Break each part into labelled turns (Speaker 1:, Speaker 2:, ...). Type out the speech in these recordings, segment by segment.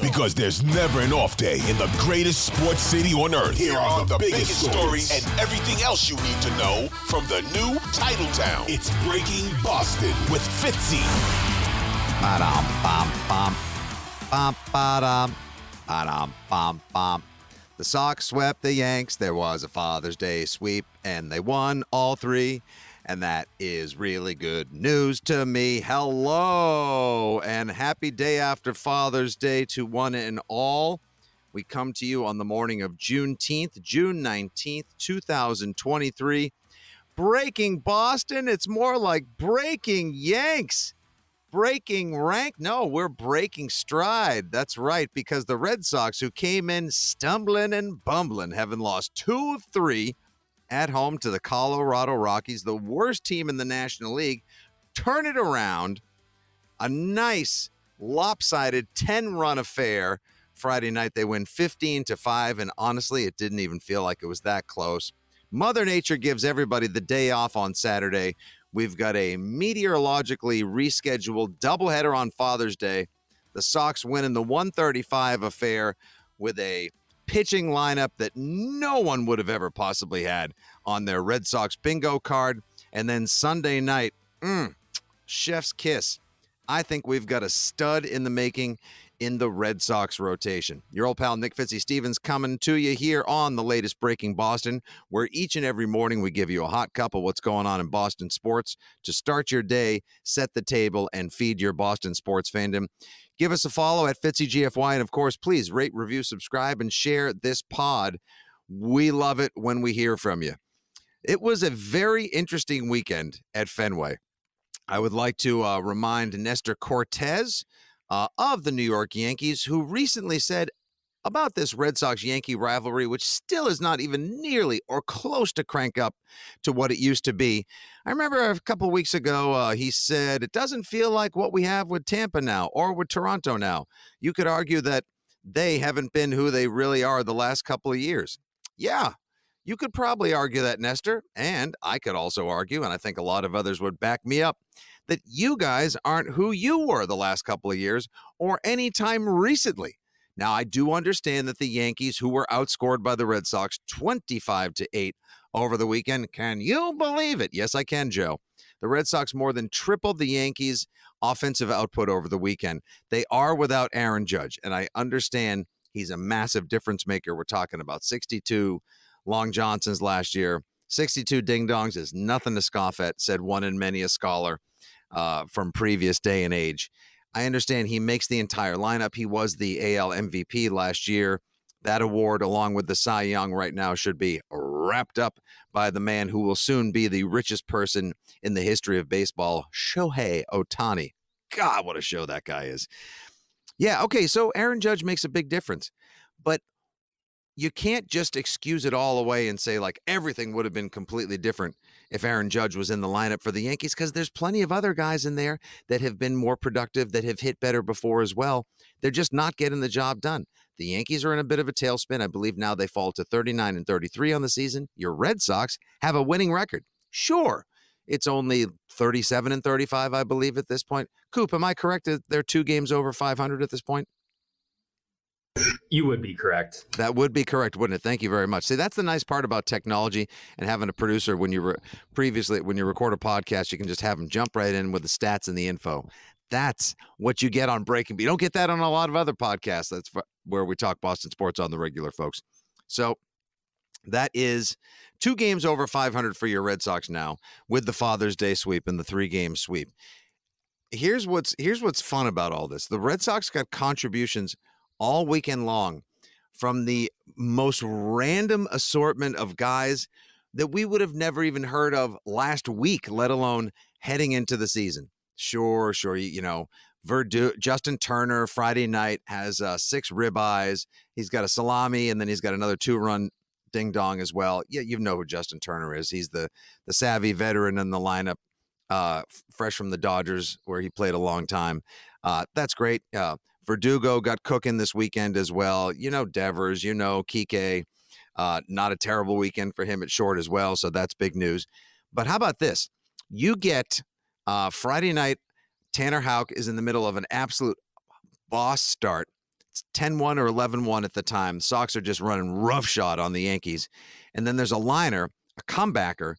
Speaker 1: Because there's never an off day in the greatest sports city on earth. Here are the, biggest, stories and everything else you need to know from the new title town. It's Breaking Boston with Fitzy.
Speaker 2: Ba-dum, bum, bum. Bum, ba-dum. Ba-dum, bum, bum. The Sox swept the Yanks. There was a Father's Day sweep, and they won all three. And that is really good news to me. Hello, and happy day after Father's Day to one and all. We come to you on the morning of Juneteenth, June 19th, 2023. Breaking Boston, it's more like breaking Yanks breaking rank? No, we're breaking stride. That's right, because the Red Sox, who came in stumbling and bumbling, having lost two of three at home to the Colorado Rockies, the worst team in the National League, turn it around. A nice lopsided 10 run affair. Friday night, they win 15 to 5, and honestly, it didn't even feel like it was that close. Mother Nature gives everybody the day off on Saturday We've got a meteorologically rescheduled doubleheader on Father's Day. The Sox win in the 135 affair with a pitching lineup that no one would have ever possibly had on their Red Sox bingo card. And then Sunday night, mm, chef's kiss. I think we've got a stud in the making in the Red Sox rotation. Your old pal Nick Fitzy Stevens coming to you here on the latest Breaking Boston, where each and every morning we give you a hot cup of what's going on in Boston sports to start your day, set the table, and feed your Boston sports fandom. Give us a follow at FitzyGFY, and of course, please rate, review, subscribe, and share this pod. We love it when we hear from you. It was a very interesting weekend at Fenway. I would like to uh, remind Nestor Cortes uh, of the New York Yankees, who recently said about this Red Sox Yankee rivalry, which still is not even nearly or close to crank up to what it used to be. I remember a couple weeks ago, uh, he said, It doesn't feel like what we have with Tampa now or with Toronto now. You could argue that they haven't been who they really are the last couple of years. Yeah, you could probably argue that, Nestor. And I could also argue, and I think a lot of others would back me up, that you guys aren't who you were the last couple of years or any time recently. Now, I do understand that the Yankees, who were outscored by the Red Sox 25 to 8 over the weekend, can you believe it? Yes, I can, Joe. The Red Sox more than tripled the Yankees' offensive output over the weekend. They are without Aaron Judge, and I understand he's a massive difference maker. We're talking about 62 Long Johnsons last year. 62 ding dongs is nothing to scoff at, said one in many a scholar uh, from previous day and age. I understand he makes the entire lineup. He was the AL MVP last year. That award, along with the Cy Young right now, should be wrapped up by the man who will soon be the richest person in the history of baseball, Shohei Ohtani. God, what a show that guy is. Yeah, okay, so Aaron Judge makes a big difference. But you can't just excuse it all away and say like everything would have been completely different if Aaron Judge was in the lineup for the Yankees because there's plenty of other guys in there that have been more productive that have hit better before as well. They're just not getting the job done. The Yankees are in a bit of a tailspin. I believe now they fall to 39 and 33 on the season. Your Red Sox have a winning record. Sure, it's only 37 and 35, I believe, at this point. Coop, am I correct? That they're two games over 500 at this point?
Speaker 3: You would be correct.
Speaker 2: That would be correct, wouldn't it? Thank you very much. See, that's the nice part about technology and having a producer when you re- previously when you record a podcast, you can just have them jump right in with the stats and the info. That's what you get on Breaking. But You don't get that on a lot of other podcasts. That's where we talk Boston sports on the regular, folks. So that is two games over 500 for your Red Sox now with the Father's Day sweep and the three game sweep. Here's what's here's what's fun about all this. The Red Sox got contributions all weekend long from the most random assortment of guys that we would have never even heard of last week, let alone heading into the season. Sure, sure. You, know, Verdu- Justin Turner Friday night has uh, six ribeyes. He's got a salami, and then he's got another two-run ding dong as well. Yeah, you know who Justin Turner is. He's the the savvy veteran in the lineup, uh, fresh from the Dodgers, where he played a long time. Uh, that's great. Uh, Verdugo got cooking this weekend as well. You know Devers, you know Kike. Uh, not a terrible weekend for him at short as well, so that's big news. But how about this? You get uh, Friday night. Tanner Houck is in the middle of an absolute boss start. It's 10 1 or 11 1 at the time. Sox are just running roughshod on the Yankees. And then there's a liner, a comebacker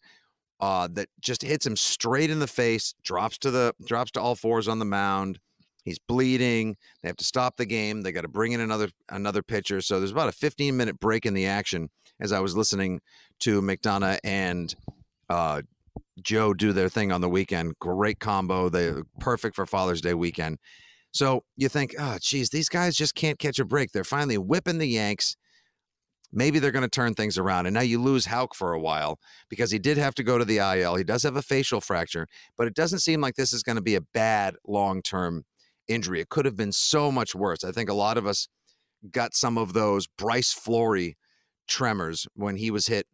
Speaker 2: uh, that just hits him straight in the face, drops to the drops to all fours on the mound. He's bleeding. They have to stop the game. They got to bring in another another pitcher. So there's about a 15 minute break in the action as I was listening to McDonough and uh, Joe do their thing on the weekend. Great combo. They perfect for Father's Day weekend. So you think, oh, geez, these guys just can't catch a break. They're finally whipping the Yanks. Maybe they're going to turn things around. And now you lose Houck for a while because he did have to go to the IL. He does have a facial fracture, but it doesn't seem like this is going to be a bad long term injury. It could have been so much worse. I think a lot of us got some of those Bryce Florie tremors when he was hit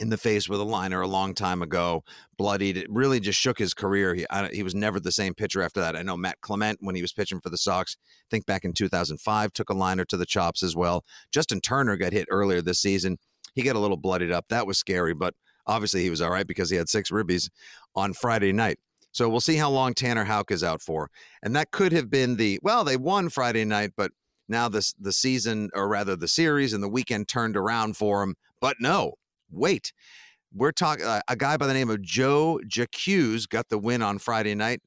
Speaker 2: in the face with a liner a long time ago, bloodied. It really just shook his career. He I, he was never the same pitcher after that. I know Matt Clement when he was pitching for the Sox. Think back in 2005 took a liner to the chops as well. Justin Turner got hit earlier this season. He got a little bloodied up. That was scary, but obviously he was all right because he had six ribbies on Friday night. So we'll see how long Tanner Houck is out for. And that could have been the well, they won Friday night, but now this the season or rather the series and the weekend turned around for him. But no, wait. We're talking uh, a guy by the name of Joe Jacques got the win on Friday night.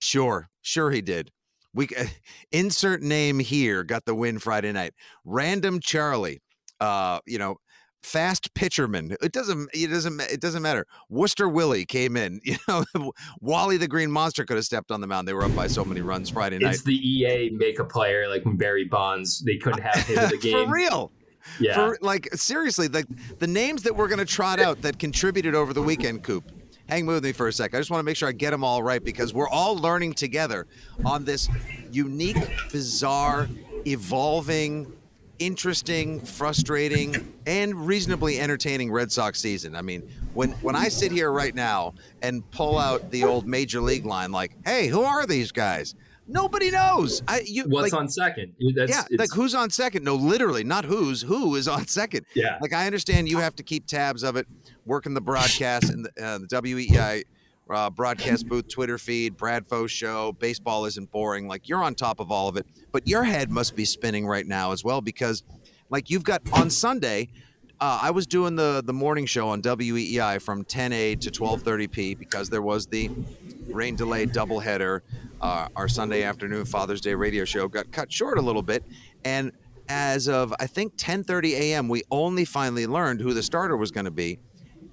Speaker 2: Sure, sure he did. We uh, insert name here got the win Friday night. Random Charlie, uh, you know, fast pitcherman. It doesn't. It doesn't. It doesn't matter. Worcester Willie came in. You know, Wally the Green Monster could have stepped on the mound. They were up by so many runs Friday night.
Speaker 3: It's the EA make a player like Barry Bonds. They couldn't have him in the game.
Speaker 2: For real.
Speaker 3: Yeah.
Speaker 2: For like seriously, the the names that we're going to trot out that contributed over the weekend, Coop. Hang with me for a sec. I just want to make sure I get them all right because we're all learning together on this unique, bizarre, evolving, interesting, frustrating, and reasonably entertaining Red Sox season. I mean, when when I sit here right now and pull out the old major league line, like, "Hey, who are these guys?" Nobody knows. I you
Speaker 3: What's
Speaker 2: like,
Speaker 3: on second? That's,
Speaker 2: yeah, like who's on second? No, literally, not who's. Who is on second?
Speaker 3: Yeah.
Speaker 2: Like I understand you have to keep tabs of it, working the broadcast and the, uh, the WEEI uh, broadcast booth, Twitter feed, Brad Bradfo show. Baseball isn't boring. Like you're on top of all of it, but your head must be spinning right now as well because, like you've got on Sunday. Uh, I was doing the the morning show on WEEI from 10 a to 12:30 p because there was the rain delay doubleheader. Uh, our Sunday afternoon Father's Day radio show got cut short a little bit, and as of I think 10:30 a.m., we only finally learned who the starter was going to be,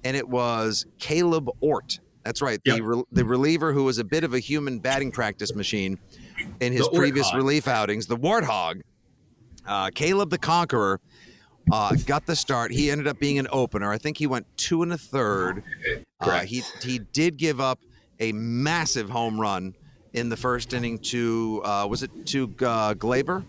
Speaker 2: and it was Kaleb Ort. That's right, the
Speaker 3: Yep.
Speaker 2: re- the reliever who was a bit of a human batting practice machine in his previous relief outings, the Warthog. Uh, Kaleb the Conqueror uh, got the start. He ended up being an opener. I think he went two and a third. Uh, he he did give up a massive home run in the first inning to uh, was it to uh, Gleyber?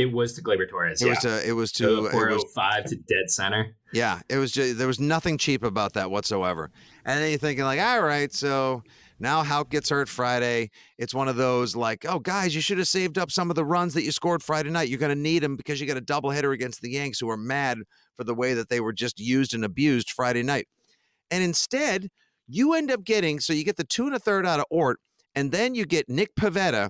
Speaker 3: It was to Gleyber Torres.
Speaker 2: It
Speaker 3: yeah.
Speaker 2: was to it was
Speaker 3: to
Speaker 2: to it was
Speaker 3: 405 to dead center.
Speaker 2: yeah it was just, there was nothing cheap about that whatsoever. And then you're thinking like, all right, so now Houck gets hurt Friday. It's one of those like, oh guys, you should have saved up some of the runs that you scored Friday night. You're going to need them because you got a doubleheader against the Yanks, who are mad for the way that they were just used and abused Friday night. And instead, you end up getting so you get the two and a third out of Ort, and then you get Nick Pivetta,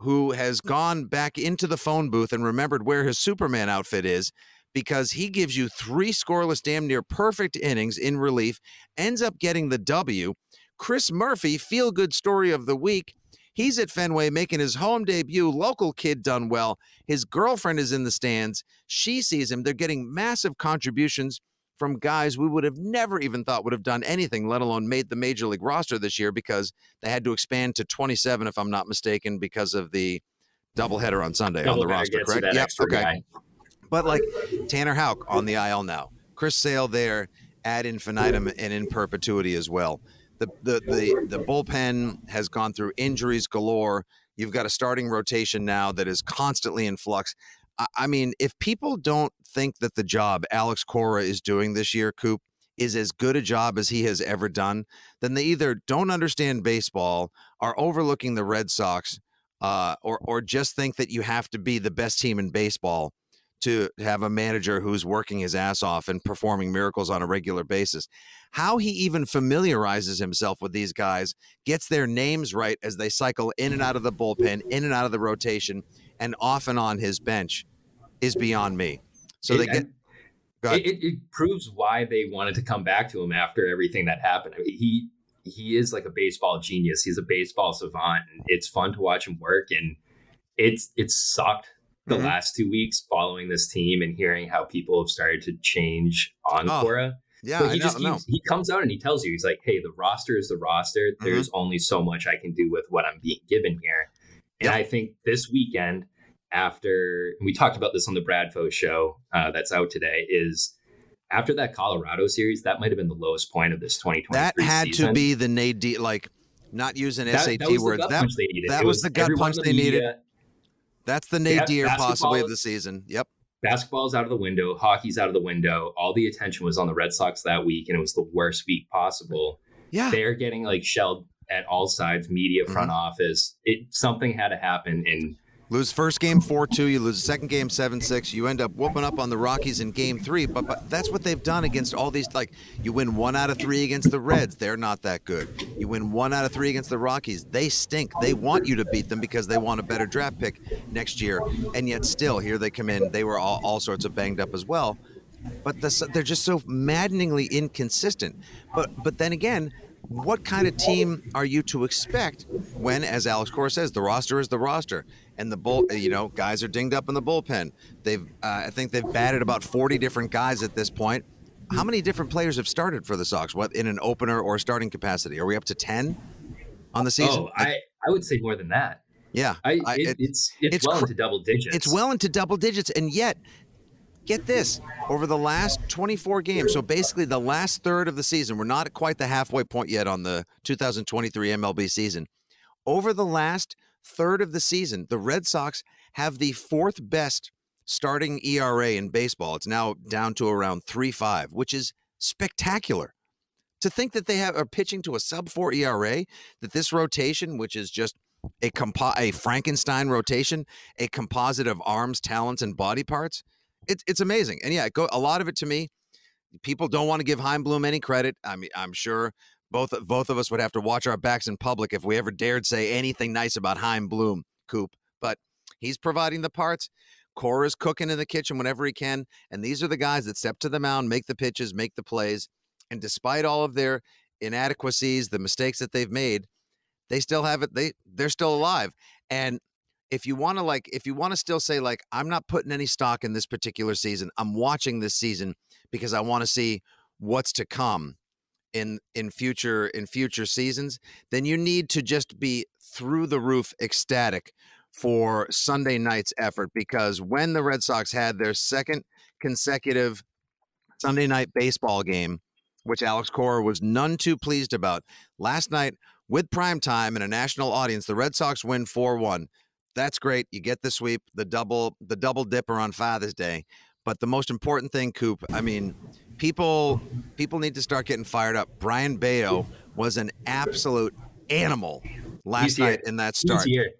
Speaker 2: who has gone back into the phone booth and remembered where his Superman outfit is because he gives you three scoreless, damn near perfect innings in relief, ends up getting the W. Chris Murphy, feel good story of the week. He's at Fenway making his home debut. Local kid done well. His girlfriend is in the stands. She sees him. They're getting massive contributions from guys we would have never even thought would have done anything, let alone made the major league roster this year because they had to expand to 27, if I'm not mistaken, because of the doubleheader on Sunday on the roster, correct? Yep, okay.
Speaker 3: guy.
Speaker 2: But like Tanner Houck on the IL now, Chris Sale there ad infinitum and in perpetuity as well. the the the the bullpen has gone through injuries galore. You've got a starting rotation now that is constantly in flux. I, mean, if people don't think that the job Alex Cora is doing this year, Coop, is as good a job as he has ever done, then they either don't understand baseball, are overlooking the Red Sox, uh, or or just think that you have to be the best team in baseball to have a manager who's working his ass off and performing miracles on a regular basis. How he even familiarizes himself with these guys, gets their names right as they cycle in and out of the bullpen, in and out of the rotation, and off and on his bench is beyond me. So they get.
Speaker 3: It, it, it, proves why they wanted to come back to him after everything that happened. I mean, he he is like a baseball genius. He's a baseball savant. And it's fun to watch him work, and it's it sucked the mm-hmm. last two weeks following this team and hearing how people have started to change on oh, Cora.
Speaker 2: Yeah,
Speaker 3: but he just keeps, he comes out and he tells you he's like, "Hey, the roster is the roster. Mm-hmm. There's only so much I can do with what I'm being given here." And yep. I think this weekend, after we talked about this on the Bradfo show uh, that's out today, is after that Colorado series, that might have been the lowest point of this 2020.
Speaker 2: That had
Speaker 3: season.
Speaker 2: to be the Nate like not using that, SAT that words. That, that was, was, the gut punch they needed. That's the nadir possibly of the season. Yep.
Speaker 3: Basketball's out of the window. Hockey's out of the window. All the attention was on the Red Sox that week, and it was the worst week possible.
Speaker 2: Yeah.
Speaker 3: They're getting like shelled at all sides, media, front mm-hmm. office. It something had to happen in
Speaker 2: Lose first game 4 2, you lose second game 7 6. You end up whooping up on the Rockies in game three. But, but that's what they've done against all these. Like, you win one out of three against the Reds. They're not that good. You win one out of three against the Rockies. They stink. They want you to beat them because they want a better draft pick next year. And yet, still, here they come in. They were all, all sorts of banged up as well. But the, they're just so maddeningly inconsistent. But, but then again, what kind of team are you to expect when, as Alex Cora says, the roster is the roster? and the bull, you know, guys are dinged up in the bullpen. They've, uh, I think they've batted about 40 different guys at this point. How many different players have started for the Sox? What in an opener or starting capacity? Are we up to 10 on the season?
Speaker 3: Oh, I, I would say more than that.
Speaker 2: Yeah,
Speaker 3: I, I it, it's, it's, it's well cr- into double digits.
Speaker 2: It's well into double digits, and yet, get this: over the last 24 games, so basically the last third of the season, we're not at quite the halfway point yet on the 2023 MLB season. Over the last third of the season, the Red Sox have the fourth best starting ERA in baseball. It's now down to around 3.5, which is spectacular. To think that they have are pitching to a sub 4 ERA, that this rotation, which is just a compo- a Frankenstein rotation, a composite of arms, talents, and body parts, it's it's amazing. And yeah, go, a lot of it to me, people don't want to give Chaim Bloom any credit. I mean, I'm sure both both of us would have to watch our backs in public if we ever dared say anything nice about Chaim Bloom, Coop. But he's providing the parts. Cora's cooking in the kitchen whenever he can, and these are the guys that step to the mound, make the pitches, make the plays, and despite all of their inadequacies, the mistakes that they've made, they still have it. They they're still alive. And if you want to like, if you want to still say like, I'm not putting any stock in this particular season. I'm watching this season because I want to see what's to come in in future in future seasons, then you need to just be through the roof ecstatic for Sunday night's effort because when the Red Sox had their second consecutive Sunday night baseball game, which Alex Cora was none too pleased about, last night with prime time and a national audience, the Red Sox win 4-1. That's great. You get the sweep, the double the double dipper on Father's Day. But the most important thing, Coop, I mean, people people need to start getting fired up. Brayan Bello was an absolute animal last night in that start.
Speaker 3: He's here.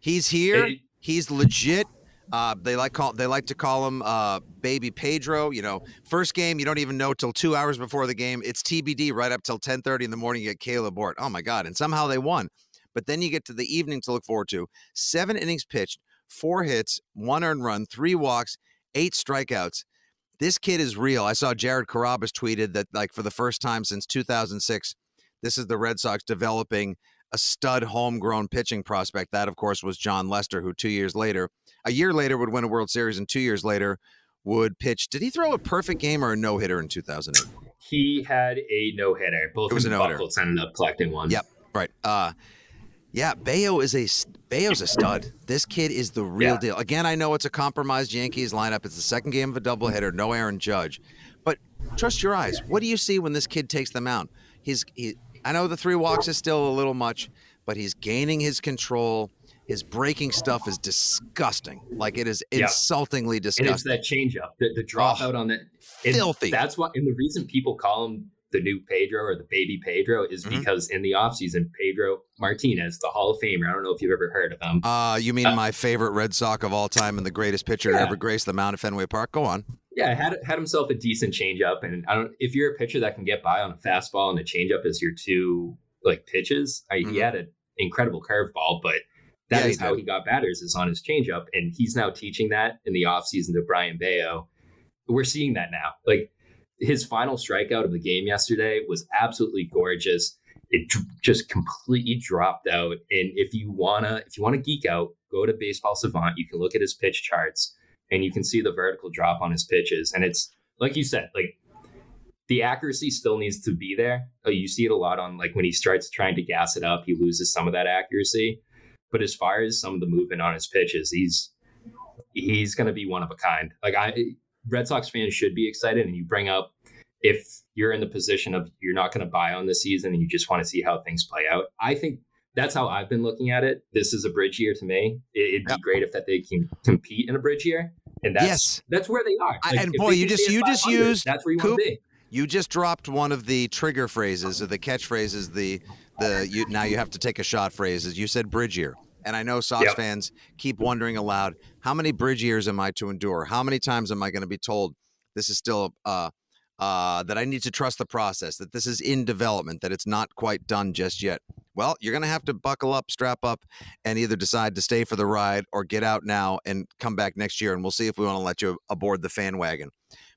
Speaker 2: He's here. He's legit. Uh, they like call they like to call him uh, Baby Pedro. You know, first game you don't even know till two hours before the game. It's TBD right up till ten thirty in the morning. You get Kaleb Ort. Oh my God! And somehow they won. But then you get to the evening to look forward to. Seven innings pitched, four hits, one earned run, three walks, eight strikeouts this kid is real. I saw Jared Carrabis tweeted that like for the first time since 2006, this is the Red Sox developing a stud homegrown pitching prospect. That, of course, was Jon Lester, who two years later, a year later, would win a World Series, and two years later would pitch. Did he throw a perfect game or a no hitter in 2008?
Speaker 3: He had a no hitter. Both it was of the Buchholz ended up collecting one.
Speaker 2: Yep, right. Uh, yeah, Bello is a Bello's a stud. This kid is the real yeah. deal. Again, I know it's a compromised Yankees lineup. It's the second game of a doubleheader. No Aaron Judge, but trust your eyes. What do you see when this kid takes them out? He's he, I know the three walks is still a little much, but he's gaining his control. His breaking stuff is disgusting. Like it is
Speaker 3: Yeah.
Speaker 2: insultingly disgusting.
Speaker 3: And it's that changeup, the, the dropout on that.
Speaker 2: filthy.
Speaker 3: That's why, and the reason people call him the new Pedro or the baby Pedro is
Speaker 2: Mhm.
Speaker 3: because in the offseason, Pedro Martinez, the Hall of Famer, I don't know if you've ever heard of him.
Speaker 2: Uh, you mean
Speaker 3: Uh,
Speaker 2: my favorite Red Sox of all time and the greatest pitcher to ever grace the mound at Fenway Park? Go on.
Speaker 3: Yeah, had had himself a decent changeup, and I don't. If you're a pitcher that can get by on a fastball and a changeup as your two like pitches, I, he
Speaker 2: Mhm.
Speaker 3: had an incredible curveball, but
Speaker 2: Yeah,
Speaker 3: that
Speaker 2: he
Speaker 3: is how he got batters is on his changeup, and he's now teaching that in the offseason to Brayan Bello. We're seeing that now. Like his final strikeout of the game yesterday was absolutely gorgeous. It just completely dropped out. And if you wanna, if you wanna geek out, go to Baseball Savant. You can look at his pitch charts and you can see the vertical drop on his pitches. And it's like you said, like the accuracy still needs to be there. Uh, You see it a lot on like when he starts trying to gas it up, he loses some of that accuracy. But as far as some of the movement on his pitches, he's he's going to be one of a kind. Like I, Red Sox fans should be excited. And you bring up if you're in the position of you're not going to buy on the season and you just want to see how things play out. I think that's how I've been looking at it. This is a bridge year to me. It, would be
Speaker 2: Yep.
Speaker 3: great if that they can compete in a bridge year, and that's
Speaker 2: Yes.
Speaker 3: that's where they are.
Speaker 2: I- and boy, you just- you just used-
Speaker 3: that's where you
Speaker 2: Coop,
Speaker 3: want to be.
Speaker 2: You just dropped one of the trigger phrases or the catchphrases. The the you now you have to take a shot phrases. You said bridge year, and I know Sox
Speaker 3: Yep.
Speaker 2: fans keep wondering aloud, how many bridge years am I to endure? How many times am I going to be told this is still uh uh that I need to trust the process, that this is in development, that it's not quite done just yet? Well, you're going to have to buckle up, strap up, and either decide to stay for the ride or get out now and come back next year, and we'll see if we want to let you aboard the fan wagon.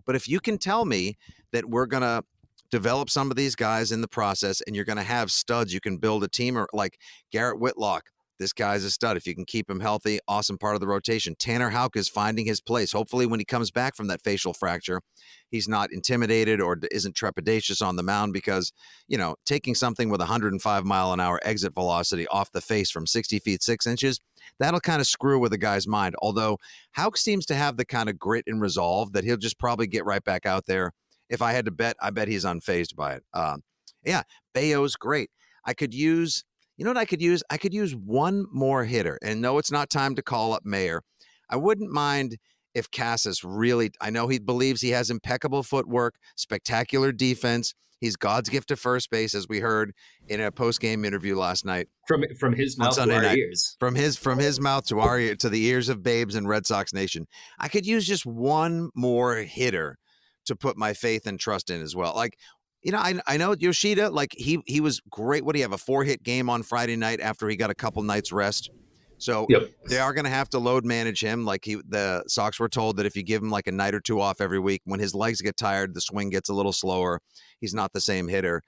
Speaker 2: But if you can tell me that we're going to develop some of these guys in the process and you're going to have studs, you can build a team or like Garrett Whitlock. This guy's a stud. If you can keep him healthy, awesome part of the rotation. Tanner Houck is finding his place. Hopefully, when he comes back from that facial fracture, he's not intimidated or isn't trepidatious on the mound because, you know, taking something with 105 mile an hour exit velocity off the face from 60 feet 6 inches, that'll kind of screw with a guy's mind. Although Houck seems to have the kind of grit and resolve that he'll just probably get right back out there. If I had to bet, I bet he's unfazed by it. Um, yeah, Bello's great. I could use, you know what I could use? I could use one more hitter. And no, it's not time to call up Mayer. I wouldn't mind if Casas really, I know he believes he has impeccable footwork, spectacular defense. He's God's gift to first base, as we heard in a post game interview last night
Speaker 3: From from his mouth to our
Speaker 2: night.
Speaker 3: ears.
Speaker 2: from his from his mouth to our ear, to the ears of babes in Red Sox Nation. I could use just one more hitter to put my faith and trust in as well. Like, you know, I I know Yoshida, like he he was great. What do you have? A four hit game on Friday night after he got a couple nights rest. So
Speaker 3: Yep.
Speaker 2: they are going to have to load manage him. Like he, the Sox were told that if you give him like a night or two off every week, when his legs get tired, the swing gets a little slower. He's not the same hitter.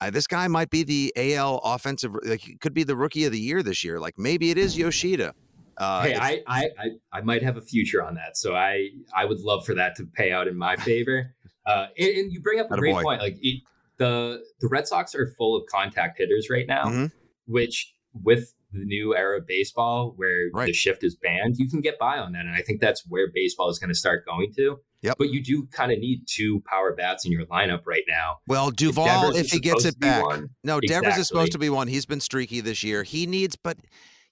Speaker 2: Uh, this guy might be the AL offensive. Like he could be the rookie of the year this year. Like maybe it is Yoshida. Uh,
Speaker 3: hey, I, I I I might have a future on that, so I I would love for that to pay out in my favor. Uh, and, and you bring up a
Speaker 2: Atta
Speaker 3: great point. Like it, the the Red Sox are full of contact hitters right now,
Speaker 2: Mhm.
Speaker 3: which with the new era of baseball where
Speaker 2: Right.
Speaker 3: the shift is banned, you can get by on that, and I think that's where baseball is going to start going to.
Speaker 2: Yep.
Speaker 3: But you do kind of need two power bats in your lineup right now.
Speaker 2: well, Duvall,
Speaker 3: Devers
Speaker 2: if he gets it back.
Speaker 3: one.
Speaker 2: No, Devers is supposed to be one. He's been streaky this year. He needs, but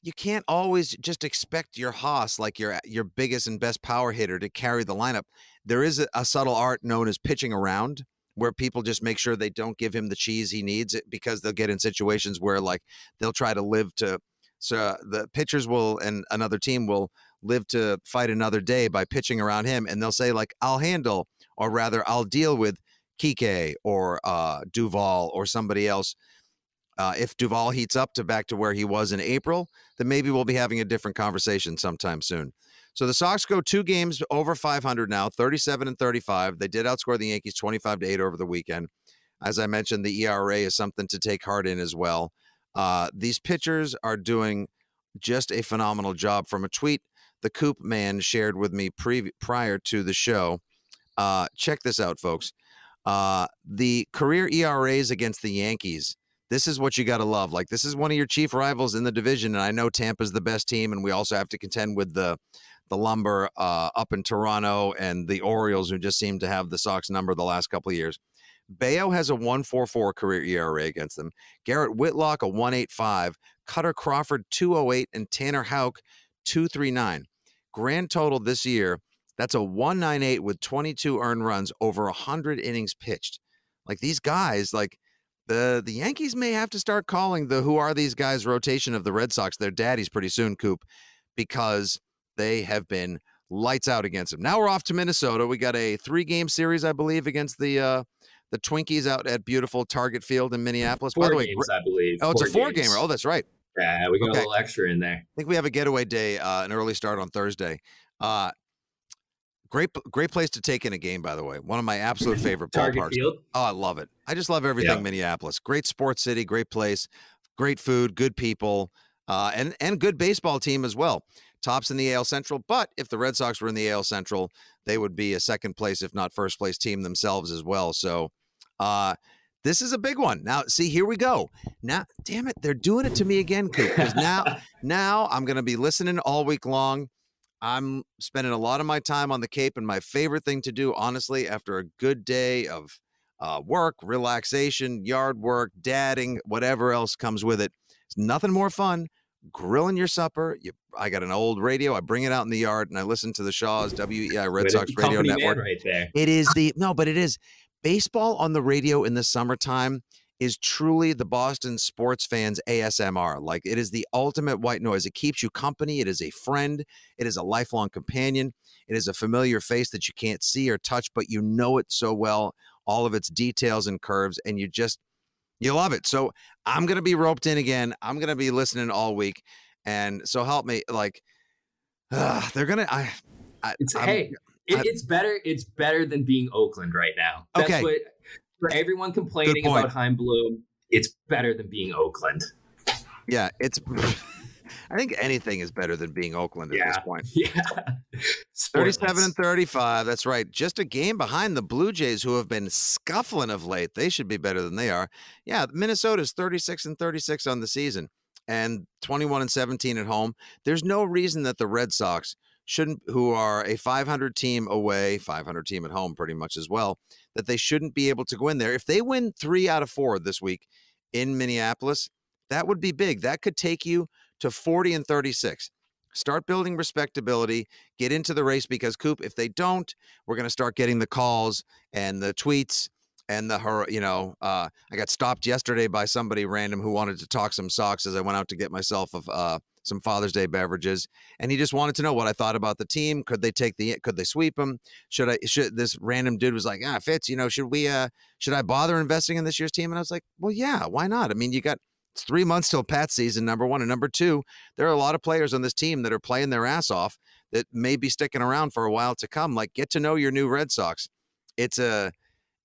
Speaker 2: you can't always just expect your Haas, like your your biggest and best power hitter, to carry the lineup. There is a, a subtle art known as pitching around, where people just make sure they don't give him the cheese he needs, because they'll get in situations where like they'll try to live to. So the pitchers will and another team will live to fight another day by pitching around him, and they'll say like, "I'll handle," or rather, "I'll deal with." Kike or uh, Duvall or somebody else. Uh, if Duvall heats up to back to where he was in April, then maybe we'll be having a different conversation sometime soon. So the Sox go two games over 500 now, 37 and 35. They did outscore the Yankees 25 to 8 over the weekend. As I mentioned, the ERA is something to take heart in as well. Uh, these pitchers are doing just a phenomenal job. From a tweet the Coop man shared with me pre- prior to the show, uh, check this out, folks. Uh, the career ERAs against the Yankees. This is what you got to love. Like this is one of your chief rivals in the division, and I know Tampa's the best team, and we also have to contend with the the Lumber uh, up in Toronto and the Orioles, who just seem to have the Sox number the last couple of years. Bello has a 144 career ERA against them. Garrett Whitlock, a 185. Kutter Crawford, 208. And Tanner Houck, 239. Grand total this year, that's a 198 with 22 earned runs over 100 innings pitched. Like these guys, like the the Yankees may have to start calling the who are these guys rotation of the Red Sox their daddies pretty soon, Coop, because they have been lights out against them. Now we're off to Minnesota. We got a three game series, I believe, against the uh, the Twinkies out at beautiful Target Field in Minneapolis.
Speaker 3: Four
Speaker 2: By the way,
Speaker 3: games, I believe.
Speaker 2: oh, it's a four
Speaker 3: games.
Speaker 2: gamer. Oh, that's right.
Speaker 3: Yeah, we got
Speaker 2: Okay.
Speaker 3: a little extra in there.
Speaker 2: I think we have a getaway day, uh, an early start on Thursday. Uh, great, great place to take in a game, by the way. One of my absolute favorite
Speaker 3: Target
Speaker 2: ballparks.
Speaker 3: Field.
Speaker 2: Oh, I love it. I just love everything
Speaker 3: Yeah.
Speaker 2: Minneapolis. Great sports city, great place, great food, good people, uh, and and good baseball team as well. Tops in the AL Central, but if the Red Sox were in the AL Central, they would be a second place, if not first place team themselves as well. So, uh, this is a big one. Now, see, here we go. Now, damn it, they're doing it to me again, Coop. Because now, now I'm going to be listening all week long. I'm spending a lot of my time on the Cape, and my favorite thing to do, honestly, after a good day of uh, work, relaxation, yard work, dadding, whatever else comes with it, it's nothing more fun. Grilling your supper. You, I got an old radio. I bring it out in the yard, and I listen to the Shaw's WEEI Red Sox Radio Network.
Speaker 3: right there.
Speaker 2: It is the no, but it is baseball on the radio in the summertime is truly the Boston sports fans ASMR. Like it is the ultimate white noise. It keeps you company. It is a friend. It is a lifelong companion. It is a familiar face that you can't see or touch, but you know it so well, all of its details and curves, and you just you love it. So I'm gonna be roped in again. I'm gonna be listening all week, and so help me. Like uh, they're gonna. I. I
Speaker 3: It's
Speaker 2: I'm-
Speaker 3: hey, it,
Speaker 2: I-
Speaker 3: it's better. It's better than being Oakland right now. That's
Speaker 2: Okay.
Speaker 3: what for everyone complaining about Chaim Bloom. It's better than being Oakland.
Speaker 2: Yeah, it's. I think anything is better than being Oakland at this point.
Speaker 3: Yeah,
Speaker 2: 37 and 35. That's right. Just a game behind the Blue Jays, who have been scuffling of late. They should be better than they are. Yeah, Minnesota's 36 and 36 on the season and 21 and 17 at home. There's no reason that the Red Sox shouldn't, who are a 500 team away, 500 team at home pretty much as well, that they shouldn't be able to go in there. If they win three out of four this week in Minneapolis, that would be big. That could take you to 40 and 36. Start building respectability, get into the race because Coop, if they don't, we're going to start getting the calls and the tweets and the you know, uh, I got stopped yesterday by somebody random who wanted to talk some socks as I went out to get myself of uh, some Father's Day beverages, and he just wanted to know what I thought about the team. Could they take the? Could they sweep them? Should I? Should this random dude was like, ah, Fitz, you know, should we? Uh, should I bother investing in this year's team? And I was like, well, yeah, why not? I mean, you got it's three months till Pat season. Number one and number two, there are a lot of players on this team that are playing their ass off that may be sticking around for a while to come. Like, get to know your new Red Sox. It's a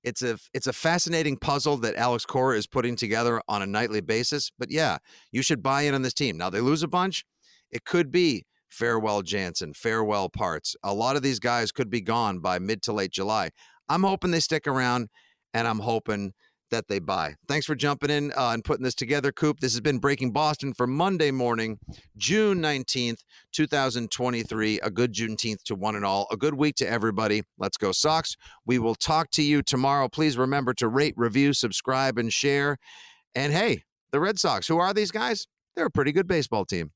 Speaker 2: it's a it's a fascinating puzzle that Alex Cora is putting together on a nightly basis. But yeah, you should buy in on this team. Now they lose a bunch. It could be farewell Jansen, farewell Parts. A lot of these guys could be gone by mid to late July. I'm hoping they stick around, and I'm hoping that they buy. Thanks for jumping in uh, and putting this together, Coop. This has been Breaking Boston for Monday morning, June 19th, 2023. A good Juneteenth to one and all. A good week to everybody. Let's go, Sox. We will talk to you tomorrow. Please remember to rate, review, subscribe, and share. And hey, the Red Sox, who are these guys? They're a pretty good baseball team.